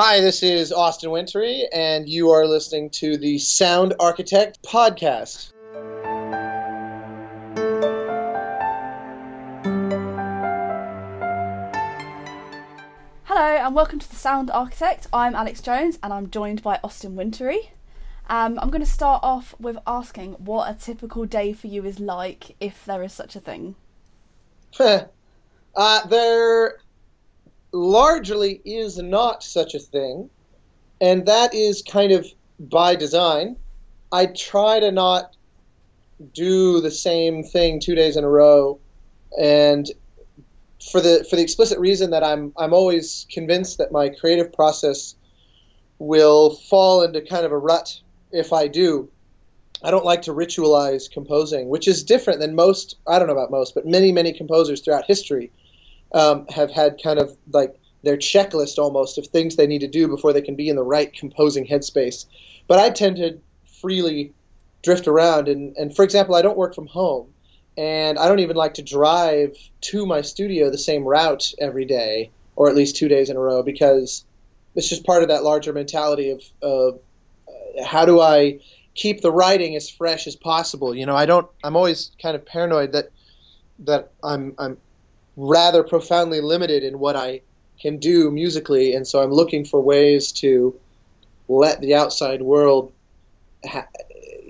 Hi, this is Austin Wintory, and you are listening to the Sound Architect podcast. Hello and welcome to the Sound Architect. I'm Alyx Jones and I'm joined by Austin Wintory. Um, I'm going to start off with asking what a typical day for you is like, if there is such a thing. uh, there largely is not such a thing, and that is kind of by design. I try to not do the same thing two days in a row, and for the for the explicit reason that I'm I'm always convinced that my creative process will fall into kind of a rut if I do. I don't like to ritualize composing, which is different than most. I don't know about most, but many many composers throughout history um, have had kind of like their checklist almost of things they need to do before they can be in the right composing headspace. But I tend to freely drift around, and, and for example, I don't work from home, and I don't even like to drive to my studio the same route every day, or at least two days in a row, because it's just part of that larger mentality of, of uh, how do I keep the writing as fresh as possible. You know, I don't. I'm always kind of paranoid that that I'm I'm rather profoundly limited in what I can do musically, and so I'm looking for ways to let the outside world, ha-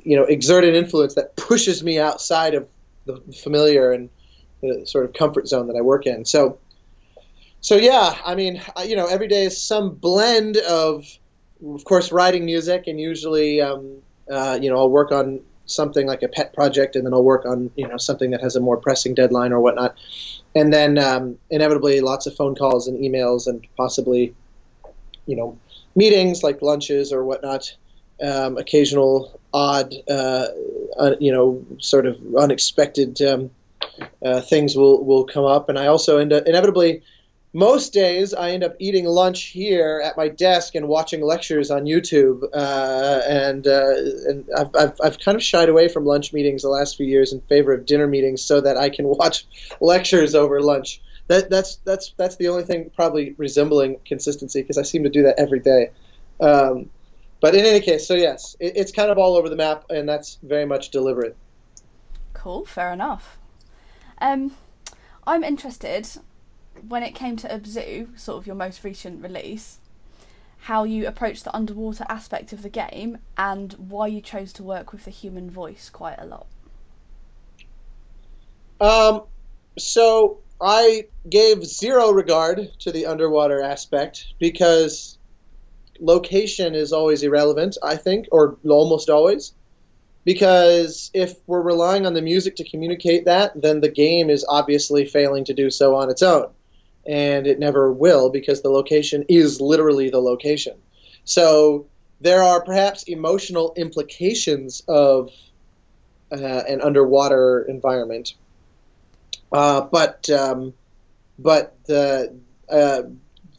you know, exert an influence that pushes me outside of the familiar and the sort of comfort zone that I work in. So, so yeah, I mean, you know, every day is some blend of, of course, writing music, and usually, um, uh, you know, I'll work on something like a pet project, and then I'll work on you know something that has a more pressing deadline or whatnot and then um, inevitably lots of phone calls and emails and possibly, you know, meetings like lunches or whatnot. Um, occasional odd, uh, uh, you know, sort of unexpected um, uh, things will will come up, and I also end up inevitably most days I end up eating lunch here at my desk and watching lectures on YouTube. Uh, and uh, and I've, I've, I've kind of shied away from lunch meetings the last few years in favor of dinner meetings so that I can watch lectures over lunch. That, that's that's that's the only thing probably resembling consistency because I seem to do that every day. Um, but in any case, so yes, it, it's kind of all over the map, and that's very much deliberate. Cool, fair enough. Um, I'm interested when it came to Abzu, sort of your most recent release, how you approached the underwater aspect of the game and why you chose to work with the human voice quite a lot. Um, so I gave zero regard to the underwater aspect because location is always irrelevant, I think, or almost always. Because if we're relying on the music to communicate that, then the game is obviously failing to do so on its own and it never will because the location is literally the location. So there are perhaps emotional implications of uh, an underwater environment, uh, but um, but the uh,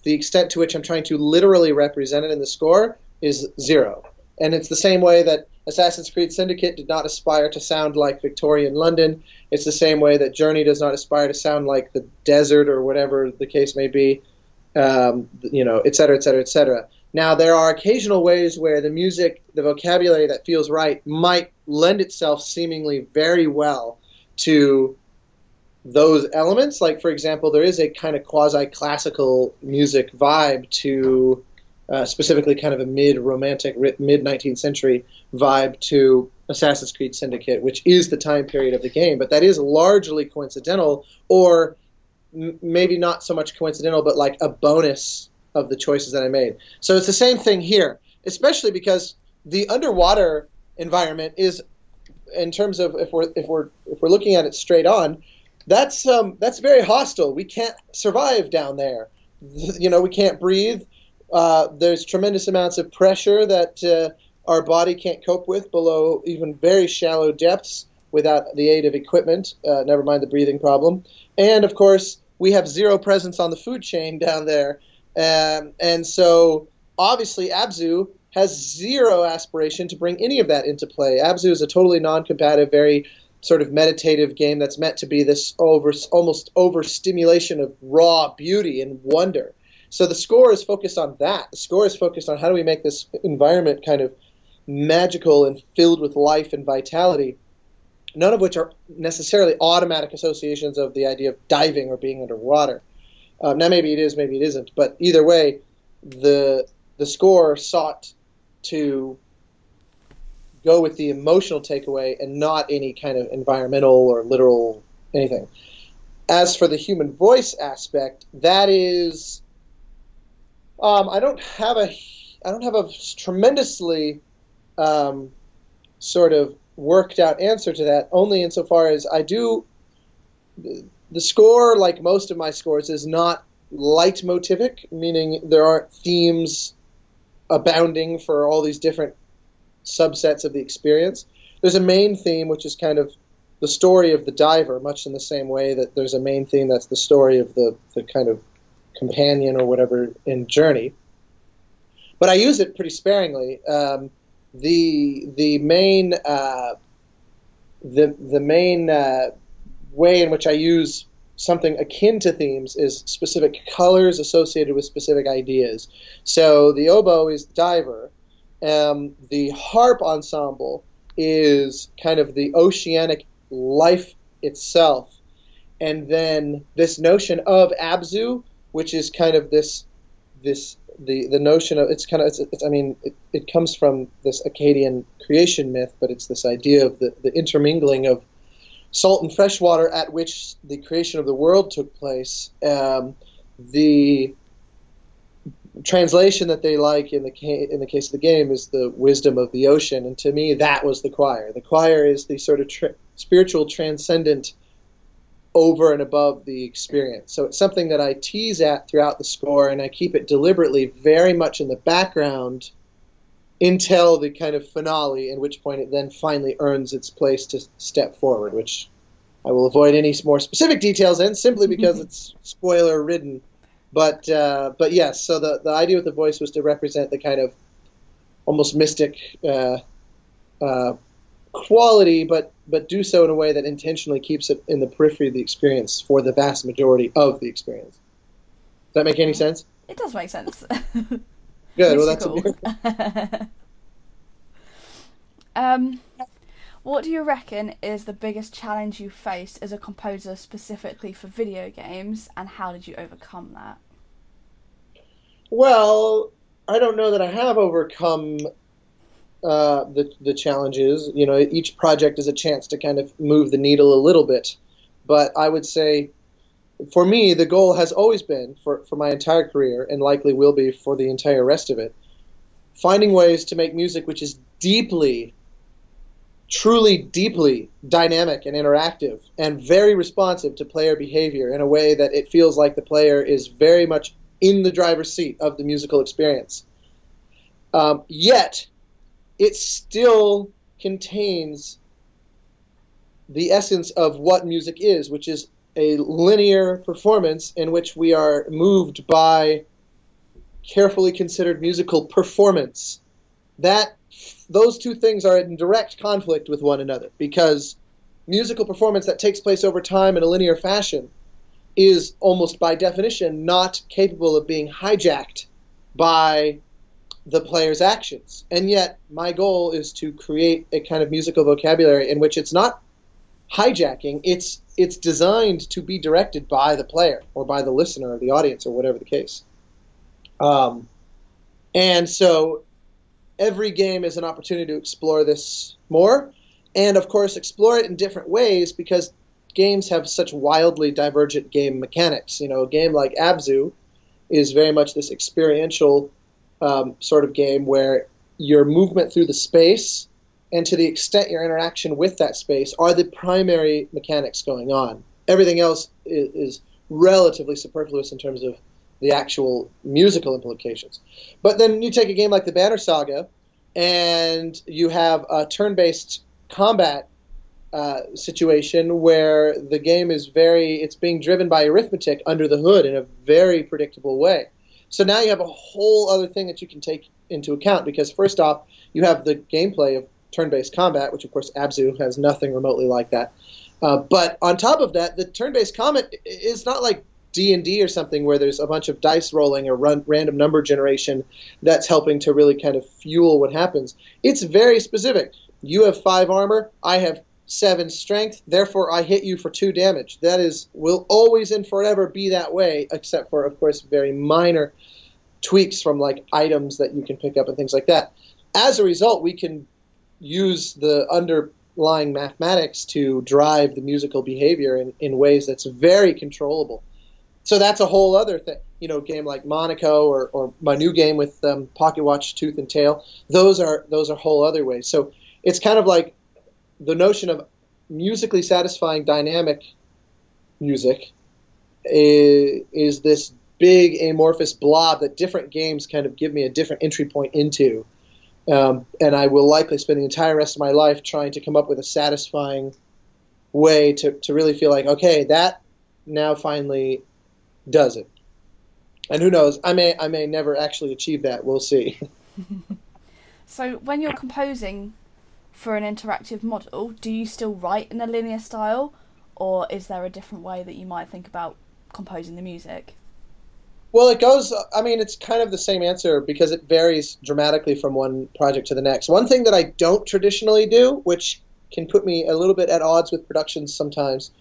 the extent to which I'm trying to literally represent it in the score is zero, and it's the same way that Assassin's Creed Syndicate did not aspire to sound like Victorian London. It's the same way that Journey does not aspire to sound like the desert or whatever the case may be, um, you know, et cetera, et cetera, et cetera. Now, there are occasional ways where the music, the vocabulary that feels right, might lend itself seemingly very well to those elements. Like, for example, there is a kind of quasi classical music vibe to uh, specifically kind of a mid romantic, mid 19th century vibe to Assassin's Creed Syndicate, which is the time period of the game. But that is largely coincidental, or m- maybe not so much coincidental, but like a bonus of the choices that I made. So it's the same thing here, especially because the underwater environment is, in terms of if we're if we're if we're looking at it straight on, that's um, that's very hostile. We can't survive down there. You know, we can't breathe. Uh, there's tremendous amounts of pressure that uh, our body can't cope with below even very shallow depths without the aid of equipment, uh, never mind the breathing problem. And of course, we have zero presence on the food chain down there. Um, and so, obviously, Abzu has zero aspiration to bring any of that into play. Abzu is a totally non competitive, very sort of meditative game that's meant to be this over almost overstimulation of raw beauty and wonder. So the score is focused on that. The score is focused on how do we make this environment kind of magical and filled with life and vitality. None of which are necessarily automatic associations of the idea of diving or being underwater. Um, now maybe it is, maybe it isn't, but either way, the the score sought to go with the emotional takeaway and not any kind of environmental or literal anything. As for the human voice aspect, that is, um, I don't have a, I don't have a tremendously um, sort of worked out answer to that. Only insofar as I do, the score, like most of my scores, is not leitmotivic, meaning there aren't themes abounding for all these different subsets of the experience. There's a main theme, which is kind of the story of the diver, much in the same way that there's a main theme that's the story of the, the kind of companion or whatever in Journey. But I use it pretty sparingly. Um, the the main uh, the the main uh, way in which I use something akin to themes is specific colors associated with specific ideas. So the oboe is diver. Um, the harp ensemble is kind of the oceanic life itself. And then this notion of Abzu, which is kind of this this the the notion of it's kind of it's, it's I mean it, it comes from this Akkadian creation myth, but it's this idea of the, the intermingling of salt and fresh water at which the creation of the world took place. Um, the translation that they like in the ca- in the case of the game is the wisdom of the ocean, and to me that was the choir. The choir is the sort of spiritual transcendent over and above the experience. So it's something that I tease at throughout the score, and I keep it deliberately very much in the background until the kind of finale, in which point it then finally earns its place to step forward, which I will avoid any more specific details in, simply because it's spoiler ridden. But uh, but yes, so the the idea with the voice was to represent the kind of almost mystic uh, uh, quality, but but do so in a way that intentionally keeps it in the periphery of the experience for the vast majority of the experience. Does that make any sense? It does make sense. Good. well, that's a um, what do you reckon is the biggest challenge you faced as a composer specifically for video games, and how did you overcome that? Well, I don't know that I have overcome uh, the the challenges. You know, each project is a chance to kind of move the needle a little bit, but I would say, for me, the goal has always been for for my entire career, and likely will be for the entire rest of it, finding ways to make music which is deeply truly deeply dynamic and interactive and very responsive to player behavior in a way that it feels like the player is very much in the driver's seat of the musical experience. Um, yet, it still contains the essence of what music is, which is a linear performance in which we are moved by carefully considered musical performance. That those two things are in direct conflict with one another because musical performance that takes place over time in a linear fashion is almost by definition not capable of being hijacked by the player's actions. And yet, my goal is to create a kind of musical vocabulary in which it's not hijacking, it's it's designed to be directed by the player or by the listener or the audience or whatever the case. Um, and so every game is an opportunity to explore this more, and of course, explore it in different ways because games have such wildly divergent game mechanics. You know, a game like Abzu is very much this experiential um, sort of game where your movement through the space and to the extent your interaction with that space are the primary mechanics going on. Everything else is, is relatively superfluous in terms of the actual musical implications. But then you take a game like the Banner Saga, and you have a turn-based combat uh, situation where the game is very it's being driven by arithmetic under the hood in a very predictable way. So now you have a whole other thing that you can take into account because first off, you have the gameplay of turn-based combat, which of course Abzu has nothing remotely like that. Uh, but on top of that, the turn-based combat is not like D and D or something where there's a bunch of dice rolling or run, random number generation that's helping to really kind of fuel what happens. It's very specific. You have five armor. I have seven strength. Therefore, I hit you for two damage. That is will always and forever be that way, except for of course very minor tweaks from like items that you can pick up and things like that. As a result, we can use the underlying mathematics to drive the musical behavior in, in ways that's very controllable. So that's a whole other thing. You know, game like Monaco or, or my new game with um, Pocketwatch Tooth and Tail. Those are those are whole other ways. So it's kind of like the notion of musically satisfying dynamic music is, is this big amorphous blob that different games kind of give me a different entry point into. Um, and I will likely spend the entire rest of my life trying to come up with a satisfying way to, to really feel like, okay, that now finally does it. And who knows, I may I may never actually achieve that. We'll see. so when you're composing for an interactive model, do you still write in a linear style, or is there a different way that you might think about composing the music? Well, it goes. I mean, it's kind of the same answer because it varies dramatically from one project to the next. One thing that I don't traditionally do, which can put me a little bit at odds with productions sometimes,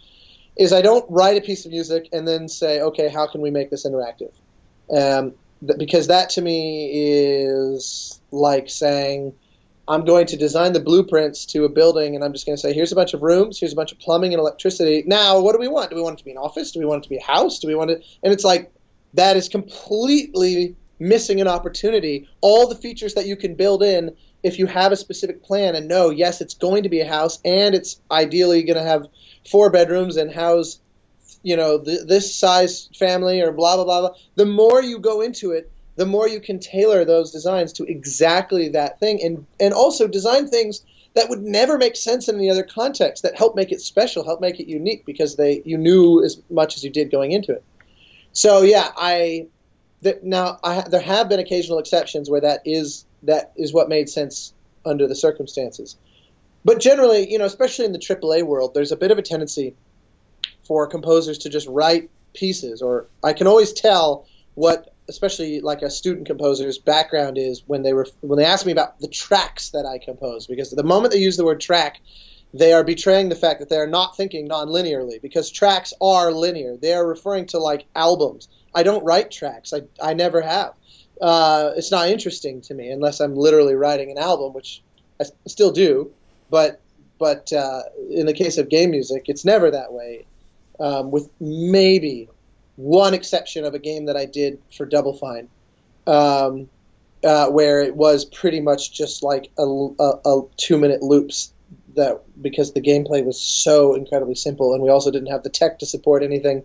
is I don't write a piece of music and then say, okay, how can we make this interactive? Um, because that to me is like saying, I'm going to design the blueprints to a building and I'm just going to say, here's a bunch of rooms, here's a bunch of plumbing and electricity. Now, what do we want? Do we want it to be an office? Do we want it to be a house? Do we want it? And it's like, that is completely missing an opportunity. All the features that you can build in if you have a specific plan and know, yes, it's going to be a house and it's ideally going to have four bedrooms and house, you know, th- this size family or blah, blah, blah, blah. The more you go into it, the more you can tailor those designs to exactly that thing and, and also design things that would never make sense in any other context that help make it special, help make it unique because they you knew as much as you did going into it. So yeah, I that now I, there have been occasional exceptions where that is that is what made sense under the circumstances. But generally, you know, especially in the AAA world, there's a bit of a tendency for composers to just write pieces, or I can always tell what, especially like a student composer's background is when they were when they ask me about the tracks that I compose, because the moment they use the word track, they are betraying the fact that they are not thinking non-linearly because tracks are linear. They are referring to like albums. I don't write tracks. I, I never have. Uh, it's not interesting to me unless I'm literally writing an album, which I still do. But but uh, in the case of game music, it's never that way. Um, with maybe one exception of a game that I did for Double Fine, um, uh, where it was pretty much just like a, a, a two minute loops that because the gameplay was so incredibly simple, and we also didn't have the tech to support anything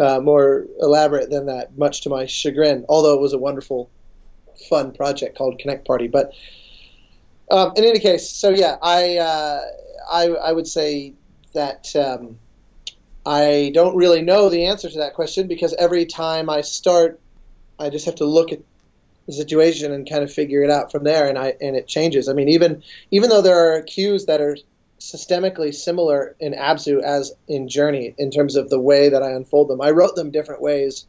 uh, more elaborate than that, much to my chagrin. Although it was a wonderful, fun project called Kinect Party. But um, in any case, so yeah, I uh, I, I would say that. Um, I don't really know the answer to that question because every time I start, I just have to look at the situation and kind of figure it out from there and I and it changes. I mean even even though there are cues that are systemically similar in Abzu as in Journey in terms of the way that I unfold them. I wrote them different ways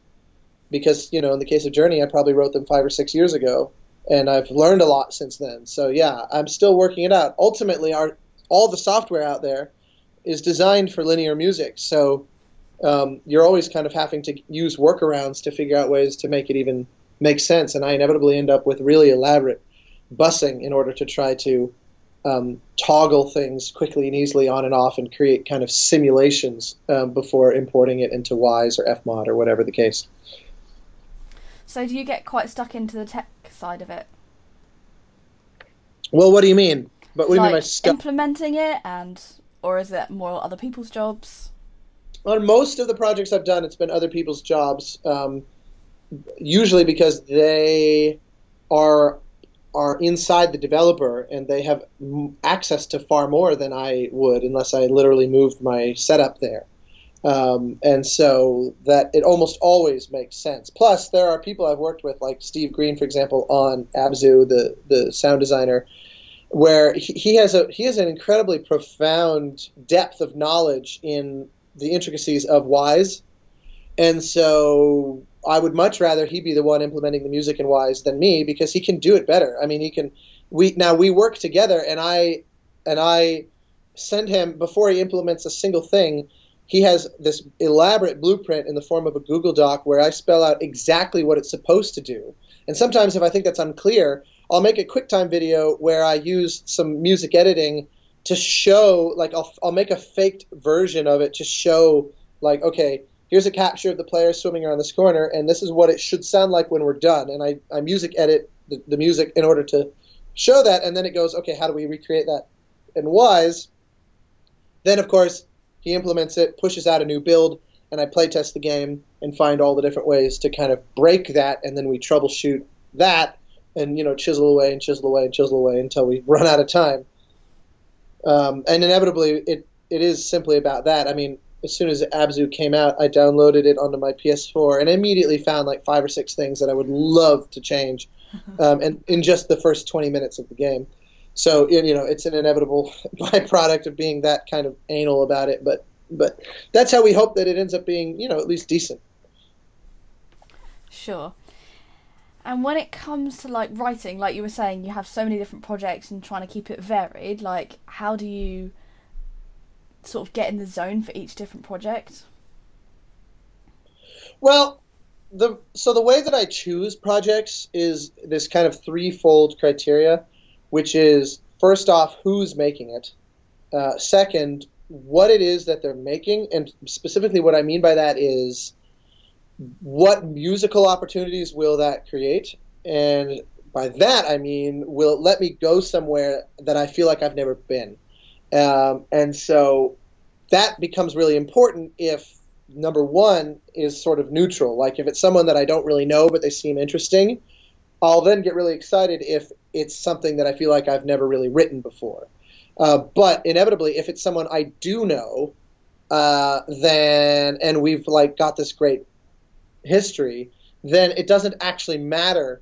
because, you know, in the case of Journey I probably wrote them 5 or 6 years ago and I've learned a lot since then. So yeah, I'm still working it out. Ultimately our all the software out there is designed for linear music. So um, you're always kind of having to use workarounds to figure out ways to make it even make sense, and I inevitably end up with really elaborate busing in order to try to um, toggle things quickly and easily on and off and create kind of simulations um, before importing it into Wwise or Fmod or whatever the case. So, do you get quite stuck into the tech side of it? Well, what do you mean? But what like do you mean by stuck? implementing it, and or is it more other people's jobs? On most of the projects I've done, it's been other people's jobs. Um, usually because they are are inside the developer and they have access to far more than I would unless I literally moved my setup there. Um, and so that it almost always makes sense. Plus, there are people I've worked with, like Steve Green, for example, on Abzu, the the sound designer, where he, has a he has an incredibly profound depth of knowledge in the intricacies of Wwise, and so I would much rather he be the one implementing the music in Wwise than me because he can do it better. I mean, he can. We now we work together, and I and I send him before he implements a single thing. He has this elaborate blueprint in the form of a Google Doc where I spell out exactly what it's supposed to do. And sometimes, if I think that's unclear, I'll make a QuickTime video where I use some music editing to show, like, I'll, I'll make a faked version of it to show, like, okay, here's a capture of the player swimming around this corner, and this is what it should sound like when we're done. And I, I music edit the, the music in order to show that, and then it goes, okay, how do we recreate that in Wwise? Then, of course, he implements it, pushes out a new build, and I play test the game and find all the different ways to kind of break that, and then we troubleshoot that, and you know chisel away and chisel away and chisel away until we run out of time. Um, and inevitably, it it is simply about that. I mean, as soon as Abzu came out, I downloaded it onto my PS4 and immediately found like five or six things that I would love to change, um, and in just the first 20 minutes of the game. So you know, it's an inevitable byproduct of being that kind of anal about it. But but that's how we hope that it ends up being, you know, at least decent. Sure. And when it comes to like writing, like you were saying, you have so many different projects and trying to keep it varied. Like, how do you sort of get in the zone for each different project? Well, the so the way that I choose projects is this kind of threefold criteria, which is first off who's making it, uh, second what it is that they're making, and specifically what I mean by that is what musical opportunities will that create, and by that I mean will it let me go somewhere that I feel like I've never been, um, and so that becomes really important if number one is sort of neutral. Like if it's someone that I don't really know but they seem interesting, I'll then get really excited if it's something that I feel like I've never really written before. Uh, but inevitably, if it's someone I do know, uh, then and we've like got this great history, then it doesn't actually matter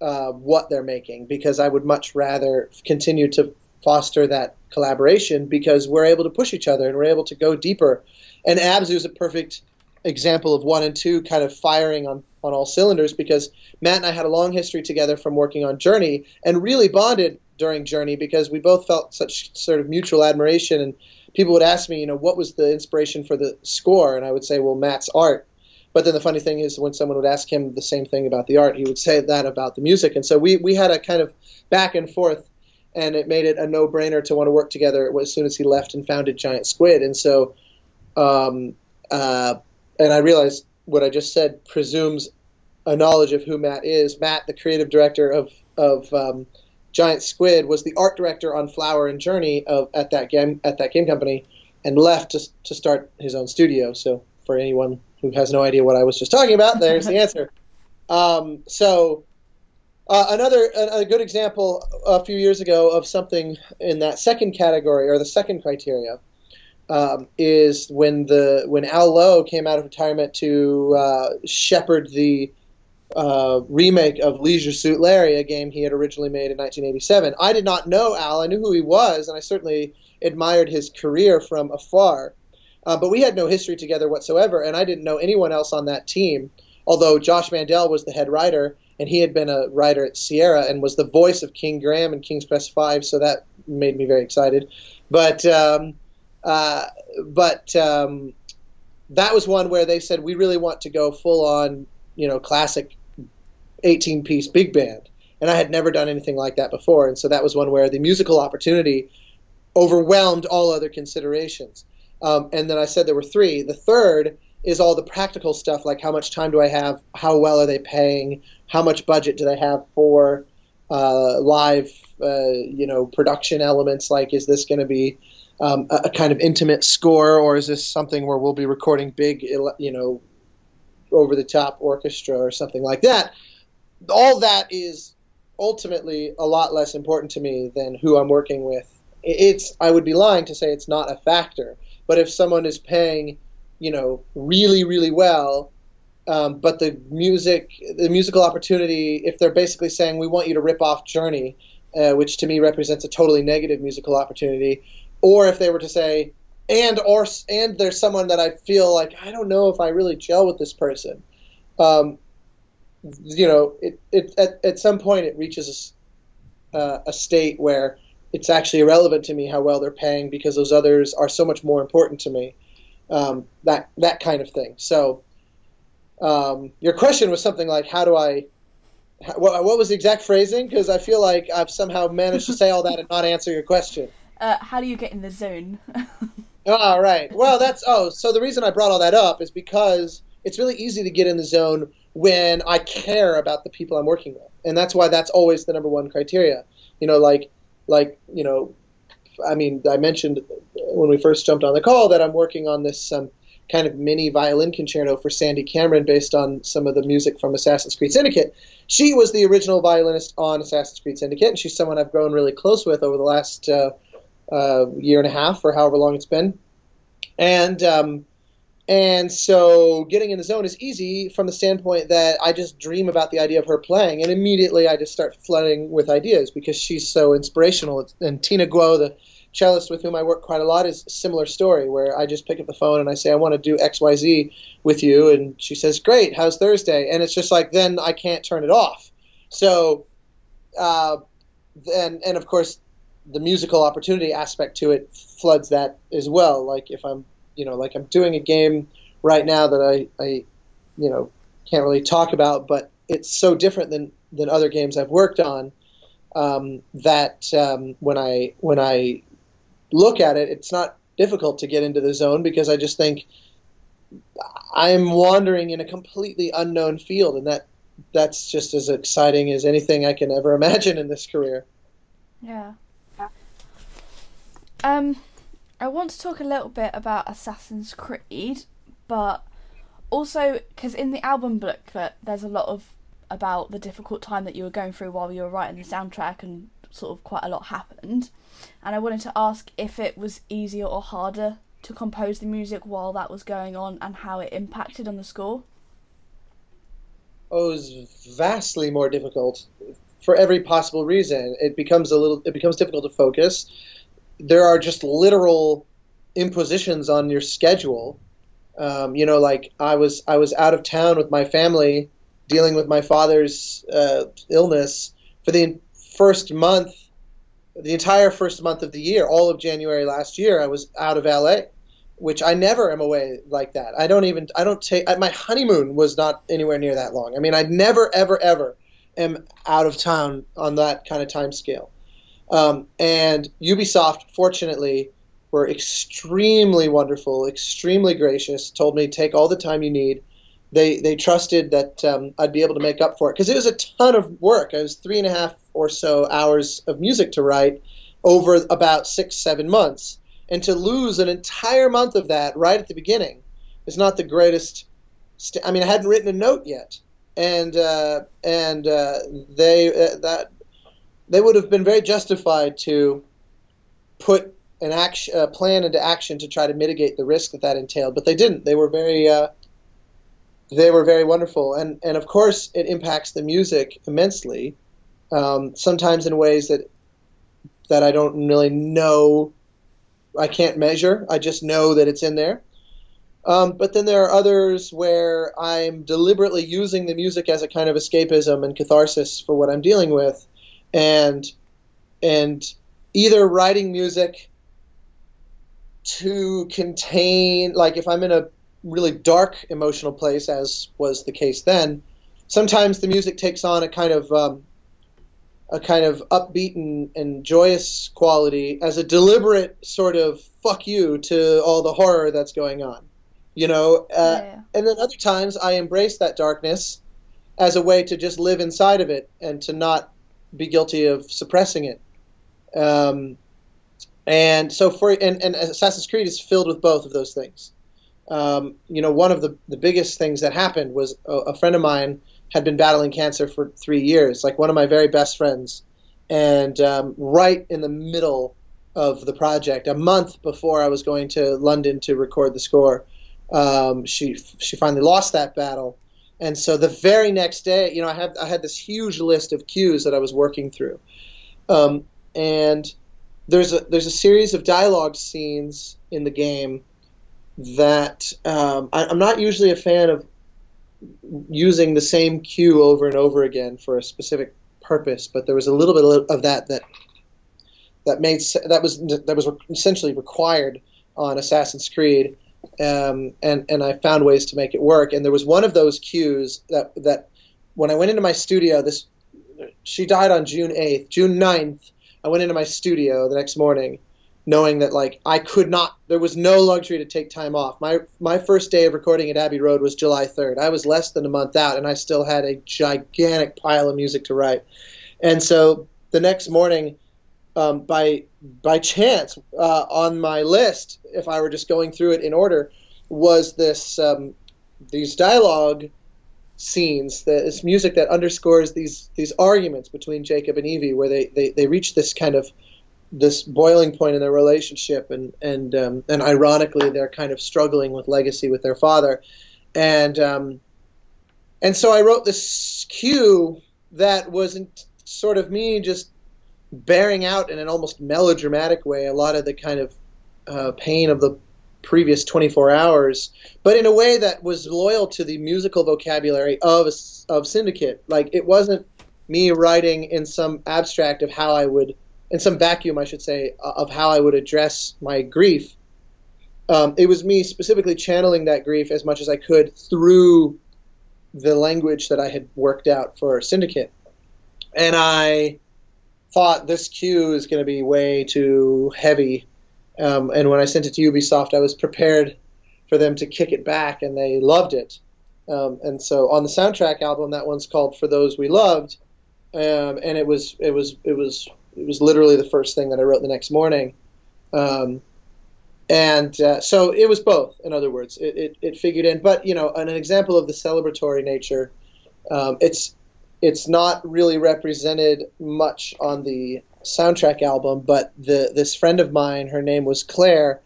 uh, what they're making because I would much rather continue to foster that collaboration because we're able to push each other and we're able to go deeper. And Abzu is a perfect example of one and two kind of firing on, on all cylinders because Matt and I had a long history together from working on Journey and really bonded during Journey because we both felt such sort of mutual admiration. And people would ask me, you know, what was the inspiration for the score? And I would say, well, Matt's art. But then the funny thing is, when someone would ask him the same thing about the art, he would say that about the music. And so we, we had a kind of back and forth, and it made it a no brainer to want to work together as soon as he left and founded Giant Squid. And so, um, uh, and I realized what I just said presumes a knowledge of who Matt is. Matt, the creative director of, of um, Giant Squid was the art director on Flower and Journey of at that game at that game company, and left to to start his own studio. So for anyone who has no idea what I was just talking about, there's the answer. Um, so uh, another a, a, good example a few years ago of something in that second category or the second criteria um, is when the when Al Lowe came out of retirement to uh, shepherd the uh, remake of Leisure Suit Larry, a game he had originally made in 1987. I did not know Al. I knew who he was, and I certainly admired his career from afar. Uh, but we had no history together whatsoever, and I didn't know anyone else on that team. Although Josh Mandel was the head writer, and he had been a writer at Sierra and was the voice of King Graham in King's Quest Five, so that made me very excited. But um, uh, but um, that was one where they said we really want to go full on, you know, classic 18 piece big band. And I had never done anything like that before. And so that was one where the musical opportunity overwhelmed all other considerations. Um, and then I said there were three. The third is all the practical stuff like how much time do I have? How well are they paying? How much budget do they have for uh, live, uh, you know, production elements? Like, is this going to be um, a, a, kind of intimate score, or is this something where we'll be recording big, you know, over the top orchestra or something like that? all that is ultimately a lot less important to me than who I'm working with. It's I would be lying to say it's not a factor. But if someone is paying, you know, really really well, um, but the music, the musical opportunity, if they're basically saying we want you to rip off Journey, uh, which to me represents a totally negative musical opportunity, or if they were to say, and or and there's someone that I feel like I don't know if I really gel with this person. Um, you know, it, it at, at some point it reaches a, uh, a state where it's actually irrelevant to me how well they're paying because those others are so much more important to me. Um, that that kind of thing. So, um, your question was something like, "How do I?" what, what was the exact phrasing? Because I feel like I've somehow managed to say all that and not answer your question. Uh, how do you get in the zone? oh, right. Well, that's oh. So the reason I brought all that up is because it's really easy to get in the zone when I care about the people I'm working with, and that's why that's always the number one criteria. You know, like like you know, I mean, I mentioned when we first jumped on the call that I'm working on this um, kind of mini violin concerto for Sandy Cameron based on some of the music from Assassin's Creed Syndicate. She was the original violinist on Assassin's Creed Syndicate, and she's someone I've grown really close with over the last uh, uh, year and a half or however long it's been. And um, and so getting in the zone is easy from the standpoint that I just dream about the idea of her playing, and immediately I just start flooding with ideas because she's so inspirational. And Tina Guo, the cellist with whom I work quite a lot, is a similar story where I just pick up the phone and I say, I want to do X, Y, Z with you. And she says, Great, how's Thursday? And it's just like, then I can't turn it off. So, uh, and, and of course, the musical opportunity aspect to it floods that as well. Like if I'm you know, like I'm doing a game right now that I, I you know, can't really talk about, but it's so different than than other games I've worked on um, that um, when I when I look at it, it's not difficult to get into the zone because I just think I'm wandering in a completely unknown field, and that that's just as exciting as anything I can ever imagine in this career. Yeah. Um, I want to talk a little bit about Assassin's Creed, but also because in the album booklet there's a lot of about the difficult time that you were going through while you were writing the soundtrack and sort of quite a lot happened. And I wanted to ask if it was easier or harder to compose the music while that was going on and how it impacted on the score. Oh, it was vastly more difficult for every possible reason. It becomes a little it becomes difficult to focus there are just literal impositions on your schedule. Um, you know, like I was I was out of town with my family, dealing with my father's uh, illness for the first month, the entire first month of the year, all of January last year. I was out of LA, which I never am away like that. I don't even I don't take my honeymoon was not anywhere near that long. I mean, I never ever ever am out of town on that kind of time scale. Um, and Ubisoft, fortunately, were extremely wonderful, extremely gracious. Told me take all the time you need. They they trusted that um, I'd be able to make up for it because it was a ton of work. It was three and a half or so hours of music to write over about six seven months, and to lose an entire month of that right at the beginning is not the greatest. St- I mean, I hadn't written a note yet, and uh, and uh, they uh, that they would have been very justified to put an action, a plan into action to try to mitigate the risk that that entailed, but they didn't. They were very, uh, they were very wonderful, and and of course it impacts the music immensely. Um, sometimes in ways that that I don't really know, I can't measure. I just know that it's in there. Um, but then there are others where I'm deliberately using the music as a kind of escapism and catharsis for what I'm dealing with and and either writing music to contain like if I'm in a really dark emotional place as was the case then sometimes the music takes on a kind of um, a kind of upbeat and, and joyous quality as a deliberate sort of fuck you to all the horror that's going on you know uh, yeah. and then other times i embrace that darkness as a way to just live inside of it and to not be guilty of suppressing it. Um, and so for and, and Assassin's Creed is filled with both of those things. Um, you know, one of the, the biggest things that happened was a, a, friend of mine had been battling cancer for three years, like one of my very best friends. And um, right in the middle of the project, a month before I was going to London to record the score, um, she she finally lost that battle, and so the very next day, you know, I had I had this huge list of cues that I was working through, um, and there's a there's a series of dialogue scenes in the game that um, I, I'm not usually a fan of using the same cue over and over again for a specific purpose, but there was a little bit of that that that made that was that was essentially required on Assassin's Creed, um, and and I found ways to make it work. And there was one of those cues that that when I went into my studio, this she died on June eighth, June 9th, I went into my studio the next morning knowing that like I could not there was no luxury to take time off. My my first day of recording at Abbey Road was July 3rd. I was less than a month out and I still had a gigantic pile of music to write. And so the next morning um, by by chance uh, on my list if I were just going through it in order was this um, these dialogue scenes this music that underscores these these arguments between Jacob and Evie where they, they, they reach this kind of this boiling point in their relationship, and and um, and ironically, they're kind of struggling with legacy with their father, and um, and so I wrote this cue that wasn't sort of me just bearing out in an almost melodramatic way a lot of the kind of uh, pain of the previous 24 hours, but in a way that was loyal to the musical vocabulary of of Syndicate. Like it wasn't me writing in some abstract of how I would in some vacuum, I should say, of how I would address my grief. Um, it was me specifically channeling that grief as much as I could through the language that I had worked out for Syndicate. And I thought this cue is going to be way too heavy. Um, and when I sent it to Ubisoft, I was prepared for them to kick it back, and they loved it. Um, and so on the soundtrack album, that one's called "For Those We Loved," um, and it was it was it was it was literally the first thing that I wrote the next morning. Um, and uh, so it was both. In other words, it, it, it, figured in. But you know, an, an example of the celebratory nature, um, it's it's not really represented much on the soundtrack album. But the this friend of mine, her name was Claire.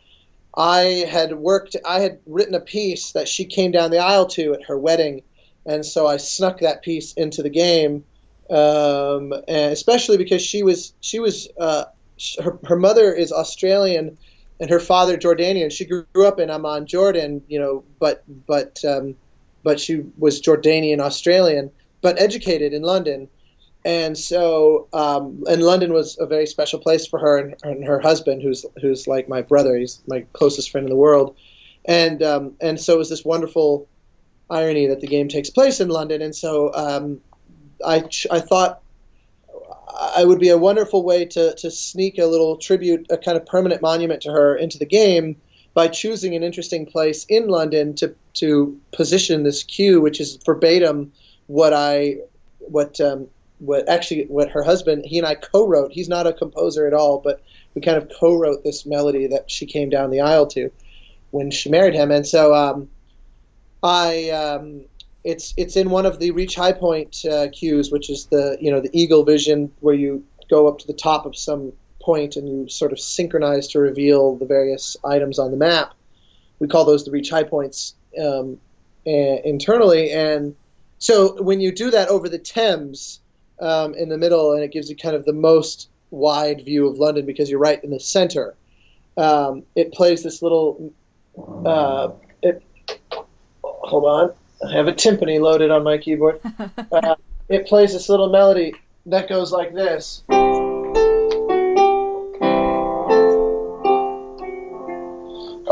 I had worked. I had written a piece that she came down the aisle to at her wedding, and so I snuck that piece into the game um, and especially because she was she was uh, her, her mother is Australian and her father Jordanian. She grew up in Amman, Jordan, you know, but but um, but she was Jordanian Australian, but educated in London. And so, um, and London was a very special place for her and, and, her husband, who's who's like my brother. He's my closest friend in the world, and um, and so it was this wonderful irony that the game takes place in London. And so, um, I, I thought I would be a wonderful way to, to sneak a little tribute, a kind of permanent monument to her into the game by choosing an interesting place in London to, to position this cue, which is verbatim what I, what, um, what actually, what her husband, he and I co-wrote. He's not a composer at all, but we kind of co-wrote this melody that she came down the aisle to when she married him. And so, um, I, um, it's it's in one of the reach high point uh, cues, which is the you know the eagle vision where you go up to the top of some point and you sort of synchronize to reveal the various items on the map. We call those the reach high points um, internally, and so when you do that over the Thames um, in the middle, and it gives you kind of the most wide view of London because you're right in the center. Um, it plays this little. Uh, it, hold on. I have a timpani loaded on my keyboard. Uh, it plays this little melody that goes like this.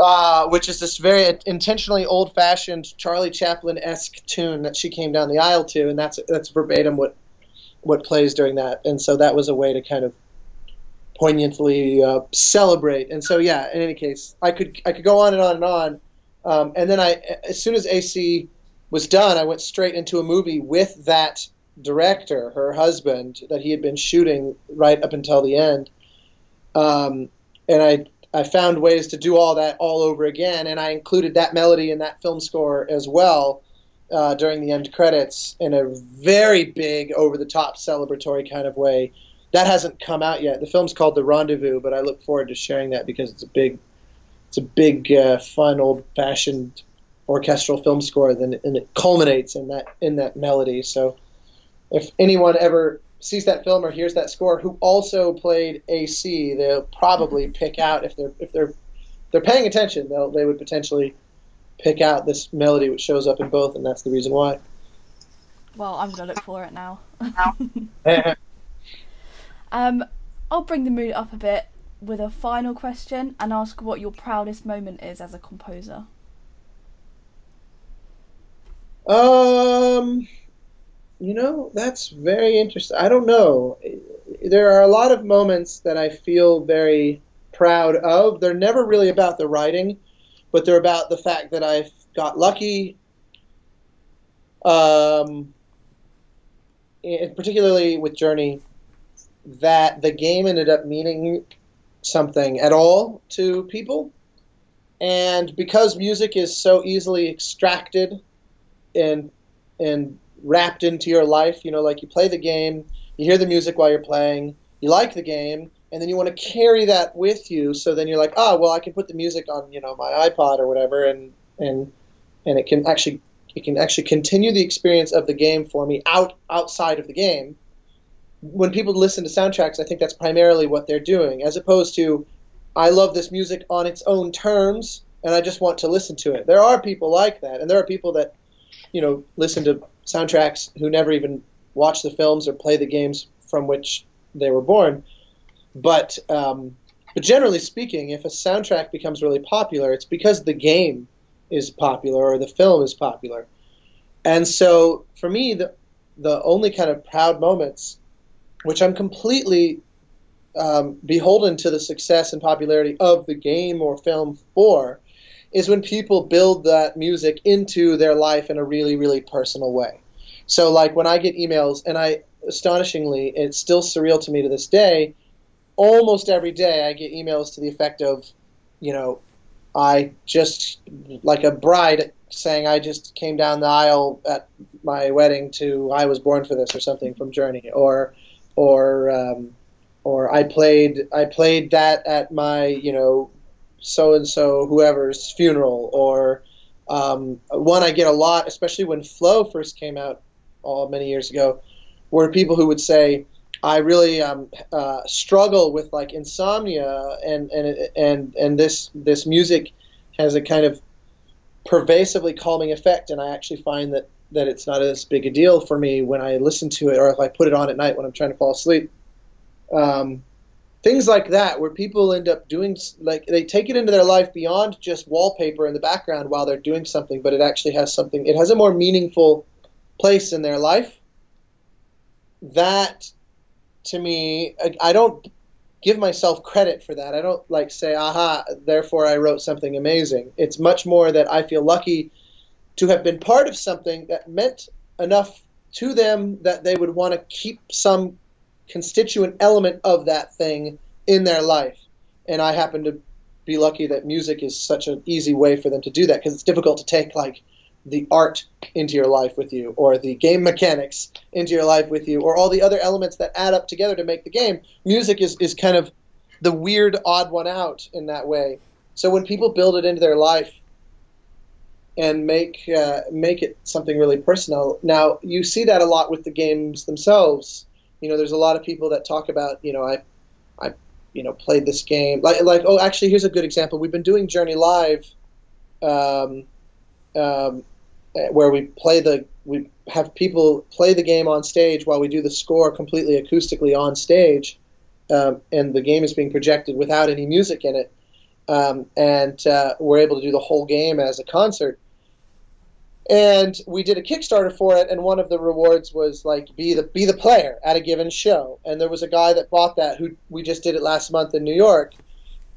Uh, which is this very intentionally old-fashioned Charlie Chaplin-esque tune that she came down the aisle to, and that's that's verbatim what what plays during that. And so that was a way to kind of poignantly uh, celebrate. And so yeah, in any case, I could I could go on and on and on. Um, and then I, as soon as AC was done, I went straight into a movie with that director, her husband, that he had been shooting right up until the end. Um, and I I found ways to do all that all over again, and I included that melody in that film score as well uh, during the end credits in a very big, over the top, celebratory kind of way. That hasn't come out yet. The film's called The Rendezvous, but I look forward to sharing that because it's a big, it's a big, uh, fun, old fashioned orchestral film score, and it culminates in that in that melody. So, if anyone ever sees that film or hears that score who also played AC, they'll probably pick out if they're if they're they're paying attention, they'll they would potentially pick out this melody which shows up in both, and that's the reason why. Well, I'm gonna look for it now. um, I'll bring the mood up a bit with a final question and ask what your proudest moment is as a composer. Um, you know, that's very interesting. I don't know. There are a lot of moments that I feel very proud of. They're never really about the writing, but they're about the fact that I've got lucky. Um, and particularly with Journey, that the game ended up meaning something at all to people. And because music is so easily extracted and and wrapped into your life, you know, like you play the game, you hear the music while you're playing, you like the game, and then you want to carry that with you. So then you're like, oh, well, I can put the music on, you know, my iPod or whatever, and and and it can actually it can actually continue the experience of the game for me out outside of the game when people listen to soundtracks, I think that's primarily what they're doing, as opposed to, I love this music on its own terms and I just want to listen to it. There are people like that, and there are people that, you know, listen to soundtracks who never even watch the films or play the games from which they were born. But um, but generally speaking, if a soundtrack becomes really popular, it's because the game is popular or the film is popular. And so for me, the the only kind of proud moments which I'm completely um, beholden to the success and popularity of the game or film for, is when people build that music into their life in a really, really personal way. So, like when I get emails, and I astonishingly, it's still surreal to me to this day. Almost every day, I get emails to the effect of, you know, I just like a bride saying I just came down the aisle at my wedding to I was born for this or something from Journey, or or um, or I played I played that at my you know so and so whoever's funeral or um, one I get a lot, especially when Flow first came out all many years ago, were people who would say, "I really um, uh, struggle with like insomnia, and and and and this this music has a kind of pervasively calming effect, and I actually find that that it's not as big a deal for me when I listen to it or if I put it on at night when I'm trying to fall asleep. Um, things like that, where people end up doing like they take it into their life beyond just wallpaper in the background while they're doing something, but it actually has something. It has a more meaningful place in their life. That, to me, I, I don't give myself credit for that. I don't like say, "Aha!" Therefore, I wrote something amazing. It's much more that I feel lucky to have been part of something that meant enough to them that they would want to keep some constituent element of that thing in their life. And I happen to be lucky that music is such an easy way for them to do that because it's difficult to take like the art into your life with you or the game mechanics into your life with you or all the other elements that add up together to make the game. Music is, is kind of the weird odd one out in that way. So when people build it into their life and make uh, make it something really personal. Now you see that a lot with the games themselves. You know, there's a lot of people that talk about, you know, I, I, you know, played this game. Like, like, oh, actually, here's a good example. We've been doing Journey Live, um, um, where we play the, we have people play the game on stage while we do the score completely acoustically on stage, um, and the game is being projected without any music in it. Um, and uh, we're able to do the whole game as a concert and we did a Kickstarter for it, and one of the rewards was like be the be the player at a given show. And there was a guy that bought that who we just did it last month in New York,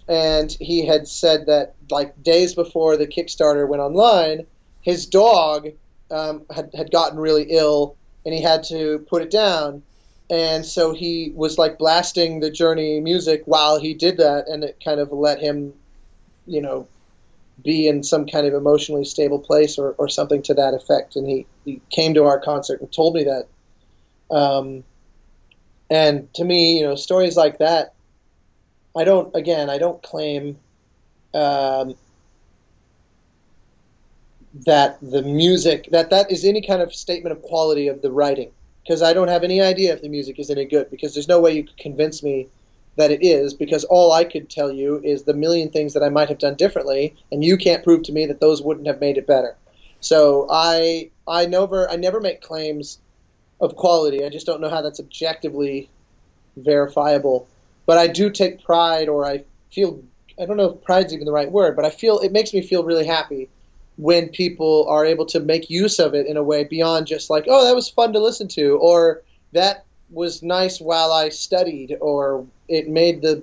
and he had said that like days before the Kickstarter went online, his dog um, had had gotten really ill, and he had to put it down. And so he was like blasting the Journey music while he did that, and it kind of let him, you know, be in some kind of emotionally stable place or, or something to that effect. And he, he came to our concert and told me that. Um, and to me, you know, stories like that, I don't, again, I don't claim um, that the music, that that is any kind of statement of quality of the writing. because I don't have any idea if the music is any good because there's no way you could convince me that it is because all I could tell you is the million things that I might have done differently, and you can't prove to me that those wouldn't have made it better. So I I never I never make claims of quality. I just don't know how that's objectively verifiable. But I do take pride, or I feel I don't know if pride's even the right word, but I feel it makes me feel really happy when people are able to make use of it in a way beyond just like, oh, that was fun to listen to, or that was nice while I studied, or it made the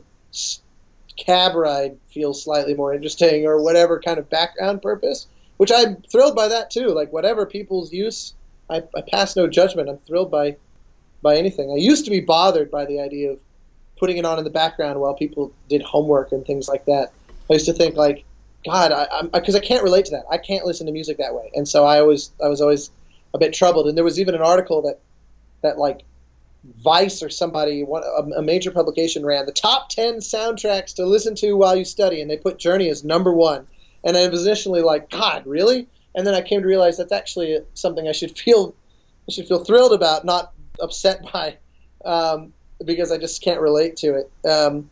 cab ride feel slightly more interesting, or whatever kind of background purpose. Which I'm thrilled by that too. Like whatever people's use, I, I pass no judgment. I'm thrilled by by anything. I used to be bothered by the idea of putting it on in the background while people did homework and things like that. I used to think like, God, I because I, I, can't relate to that. I can't listen to music that way, and so I was I was always a bit troubled. And there was even an article that that like Vice or somebody, one, a, major publication ran the top 10 soundtracks to listen to while you study, and they put Journey as number one. And I was initially like, God, really? And then I came to realize that's actually something I should feel, I should feel thrilled about, not upset by, um, because I just can't relate to it. Um,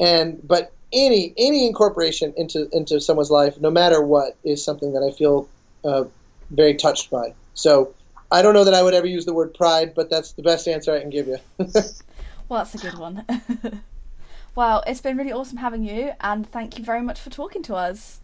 and but any any incorporation into into someone's life, no matter what, is something that I feel uh, very touched by. So I don't know that I would ever use the word pride, but that's the best answer I can give you. well, that's a good one. well, it's been really awesome having you, and thank you very much for talking to us.